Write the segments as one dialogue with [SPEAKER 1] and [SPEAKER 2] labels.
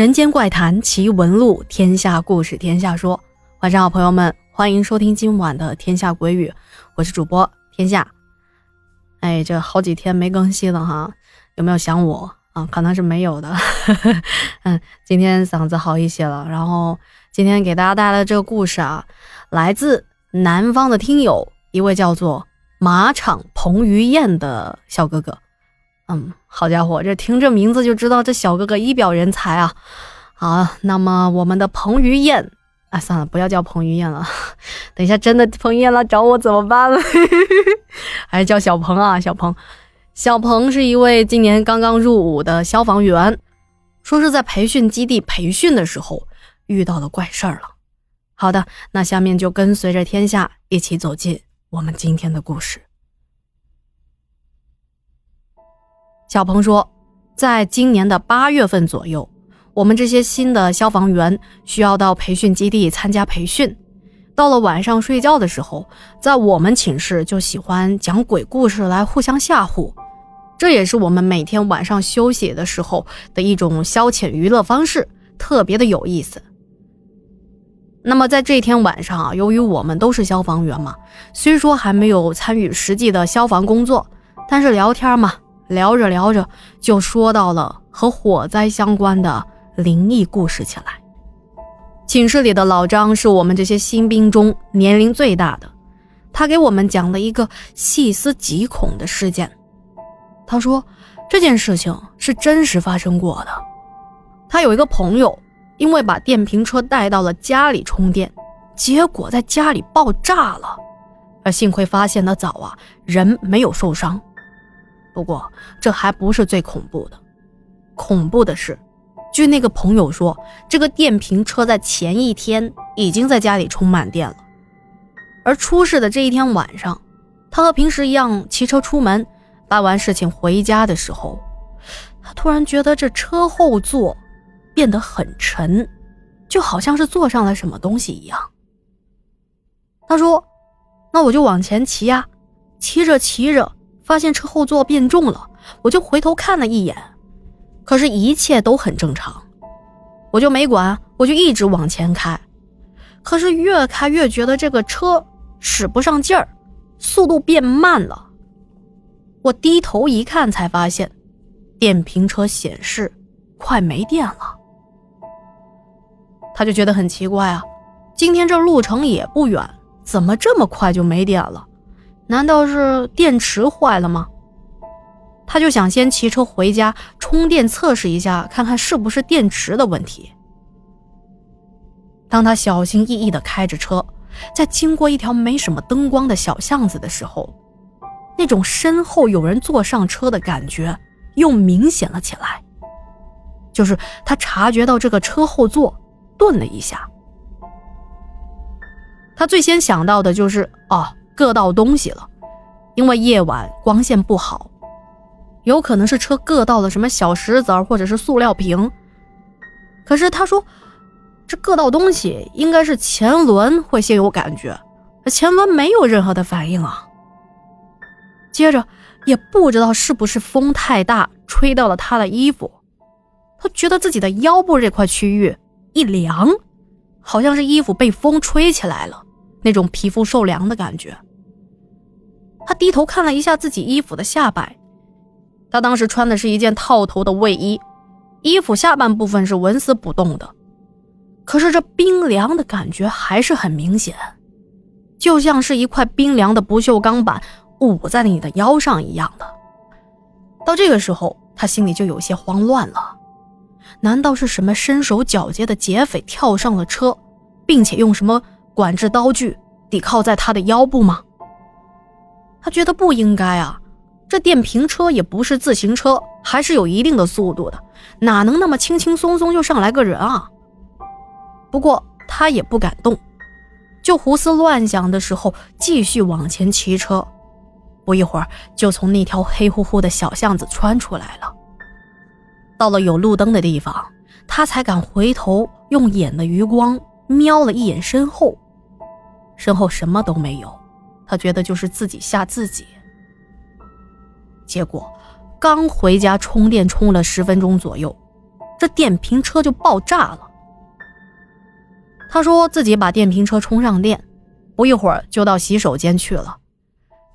[SPEAKER 1] 人间怪谈奇闻录，天下故事天下说。晚上好，朋友们，欢迎收听今晚的《天下鬼语》，我是主播天下。哎，这好几天没更新了哈，有没有想我啊？可能是没有的。嗯，今天嗓子好一些了。然后今天给大家带来的这个故事啊，来自南方的听友，一位叫做马场彭于晏的小哥哥。嗯，好家伙，这听这名字就知道这小哥哥一表人才啊！好，那么我们的彭于晏，啊，算了，不要叫彭于晏了，等一下真的彭于晏来找我怎么办呢？还是叫小鹏啊，小鹏。小鹏是一位今年刚刚入伍的消防员，说是在培训基地培训的时候遇到了怪事儿了。好的，那下面就跟随着天下一起走进我们今天的故事。小鹏说，在今年的八月份左右，我们这些新的消防员需要到培训基地参加培训。到了晚上睡觉的时候，在我们寝室就喜欢讲鬼故事来互相吓唬，这也是我们每天晚上休息的时候的一种消遣娱乐方式，特别的有意思。那么在这天晚上啊，由于我们都是消防员嘛，虽说还没有参与实际的消防工作，但是聊天嘛。聊着聊着，就说到了和火灾相关的灵异故事起来。寝室里的老张是我们这些新兵中年龄最大的，他给我们讲了一个细思极恐的事件。他说这件事情是真实发生过的。他有一个朋友，因为把电瓶车带到了家里充电，结果在家里爆炸了，而幸亏发现的早啊，人没有受伤。不过，这还不是最恐怖的。恐怖的是，据那个朋友说，这个电瓶车在前一天已经在家里充满电了。而出事的这一天晚上，他和平时一样骑车出门，办完事情回家的时候，他突然觉得这车后座变得很沉，就好像是坐上了什么东西一样。他说：“那我就往前骑呀，骑着骑着。”发现车后座变重了，我就回头看了一眼，可是，一切都很正常，我就没管，我就一直往前开。可是越开越觉得这个车使不上劲儿，速度变慢了。我低头一看，才发现电瓶车显示快没电了。他就觉得很奇怪啊，今天这路程也不远，怎么这么快就没电了？难道是电池坏了吗？他就想先骑车回家充电测试一下，看看是不是电池的问题。当他小心翼翼地开着车，在经过一条没什么灯光的小巷子的时候，那种身后有人坐上车的感觉又明显了起来。就是他察觉到这个车后座顿了一下，他最先想到的就是啊。硌到东西了，因为夜晚光线不好，有可能是车硌到了什么小石子或者是塑料瓶。可是他说，这硌到东西应该是前轮会先有感觉，前轮没有任何的反应啊。接着也不知道是不是风太大吹到了他的衣服，他觉得自己的腰部这块区域一凉，好像是衣服被风吹起来了，那种皮肤受凉的感觉。他低头看了一下自己衣服的下摆，他当时穿的是一件套头的卫衣，衣服下半部分是纹丝不动的，可是这冰凉的感觉还是很明显，就像是一块冰凉的不锈钢板捂在了你的腰上一样的。到这个时候，他心里就有些慌乱了，难道是什么身手矫捷的劫匪跳上了车，并且用什么管制刀具抵靠在他的腰部吗？他觉得不应该啊，这电瓶车也不是自行车，还是有一定的速度的，哪能那么轻轻松松就上来个人啊？不过他也不敢动，就胡思乱想的时候，继续往前骑车。不一会儿，就从那条黑乎乎的小巷子穿出来了。到了有路灯的地方，他才敢回头，用眼的余光瞄了一眼身后，身后什么都没有。他觉得就是自己吓自己，结果刚回家充电充了十分钟左右，这电瓶车就爆炸了。他说自己把电瓶车充上电，不一会儿就到洗手间去了。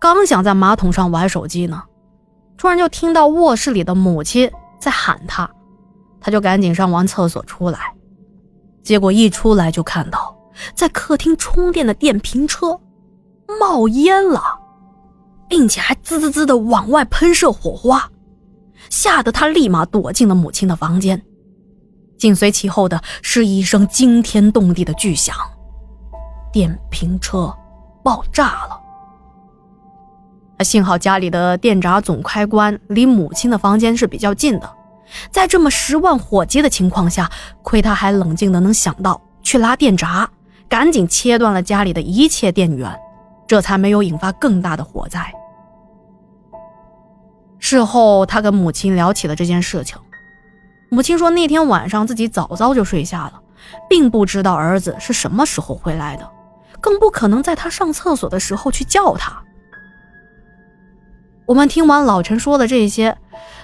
[SPEAKER 1] 刚想在马桶上玩手机呢，突然就听到卧室里的母亲在喊他，他就赶紧上完厕所出来，结果一出来就看到在客厅充电的电瓶车冒烟了，并且还滋滋滋的往外喷射火花，吓得他立马躲进了母亲的房间。紧随其后的是一声惊天动地的巨响，电瓶车爆炸了。幸好家里的电闸总开关离母亲的房间是比较近的，在这么十万火急的情况下，亏他还冷静的能想到去拉电闸，赶紧切断了家里的一切电源，这才没有引发更大的火灾。事后，他跟母亲聊起了这件事情。母亲说，那天晚上自己早早就睡下了，并不知道儿子是什么时候回来的，更不可能在他上厕所的时候去叫他。我们听完老陈说的这些，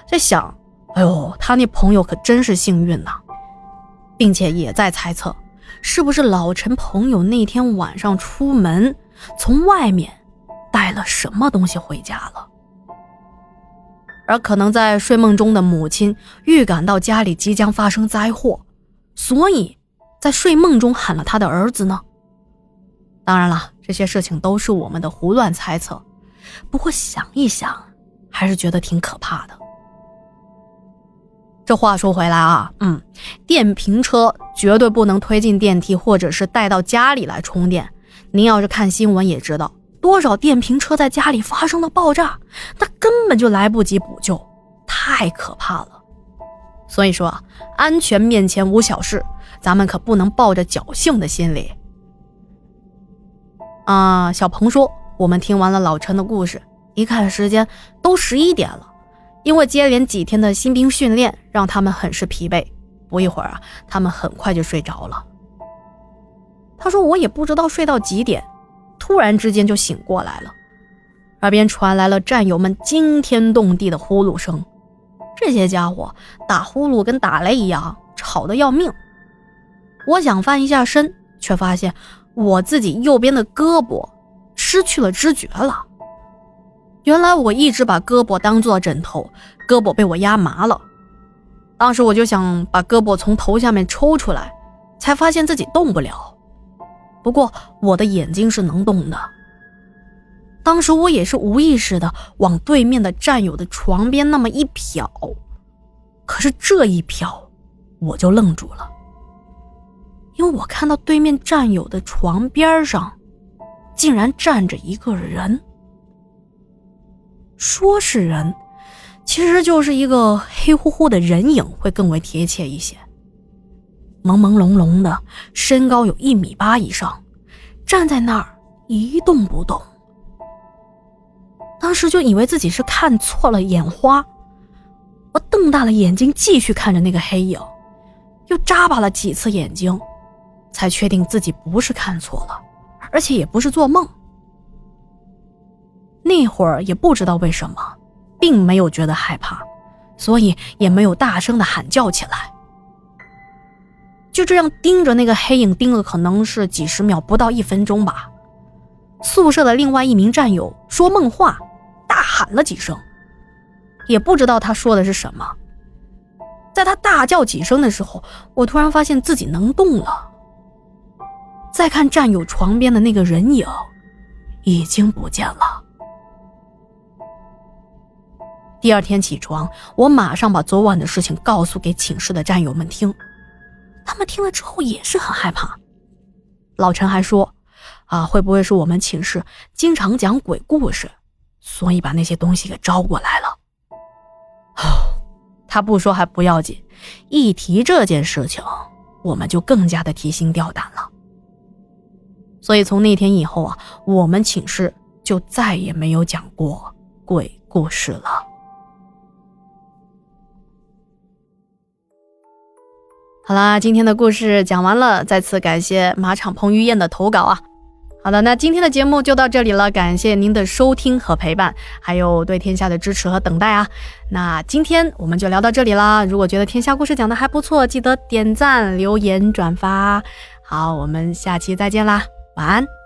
[SPEAKER 1] 在想，哎呦，他那朋友可真是幸运呐，并且也在猜测，是不是老陈朋友那天晚上出门，从外面带了什么东西回家了。而可能在睡梦中的母亲预感到家里即将发生灾祸，所以在睡梦中喊了他的儿子呢。当然了，这些事情都是我们的胡乱猜测。不过想一想，还是觉得挺可怕的。这话说回来啊，嗯，电瓶车绝对不能推进电梯，或者是带到家里来充电。您要是看新闻也知道。多少电瓶车在家里发生了爆炸，那根本就来不及补救，太可怕了。所以说，安全面前无小事，咱们可不能抱着侥幸的心理。啊，小鹏说，我们听完了老陈的故事，一看时间都十一点了，因为接连几天的新兵训练让他们很是疲惫，不一会儿啊，他们很快就睡着了。他说，我也不知道睡到几点。突然之间就醒过来了，耳边传来了战友们惊天动地的呼噜声。这些家伙打呼噜跟打雷一样，吵得要命。我想翻一下身，却发现我自己右边的胳膊失去了知觉了。原来我一直把胳膊当做枕头，胳膊被我压麻了。当时我就想把胳膊从头下面抽出来，才发现自己动不了。不过我的眼睛是能动的。当时我也是无意识的往对面的战友的床边那么一瞟，可是这一瞟，我就愣住了，因为我看到对面战友的床边上，竟然站着一个人。说是人，其实就是一个黑乎乎的人影会更为贴切一些。朦朦胧胧的，身高有一米八以上，站在那儿一动不动。当时就以为自己是看错了眼花，我瞪大了眼睛继续看着那个黑影，又眨巴了几次眼睛，才确定自己不是看错了，而且也不是做梦。那会儿也不知道为什么，并没有觉得害怕，所以也没有大声的喊叫起来。就这样盯着那个黑影盯了，可能是几十秒，不到一分钟吧。宿舍的另外一名战友说梦话，大喊了几声，也不知道他说的是什么。在他大叫几声的时候，我突然发现自己能动了。再看战友床边的那个人影，已经不见了。第二天起床，我马上把昨晚的事情告诉给寝室的战友们听。他们听了之后也是很害怕。老陈还说：“啊，会不会是我们寝室经常讲鬼故事，所以把那些东西给招过来了？”哦他不说还不要紧，一提这件事情，我们就更加的提心吊胆了。所以从那天以后啊，我们寝室就再也没有讲过鬼故事了。好啦，今天的故事讲完了，再次感谢马场彭于晏的投稿啊！好的，那今天的节目就到这里了，感谢您的收听和陪伴，还有对天下的支持和等待啊。那今天我们就聊到这里啦。如果觉得天下故事讲的还不错，记得点赞、留言、转发。好，我们下期再见啦，晚安。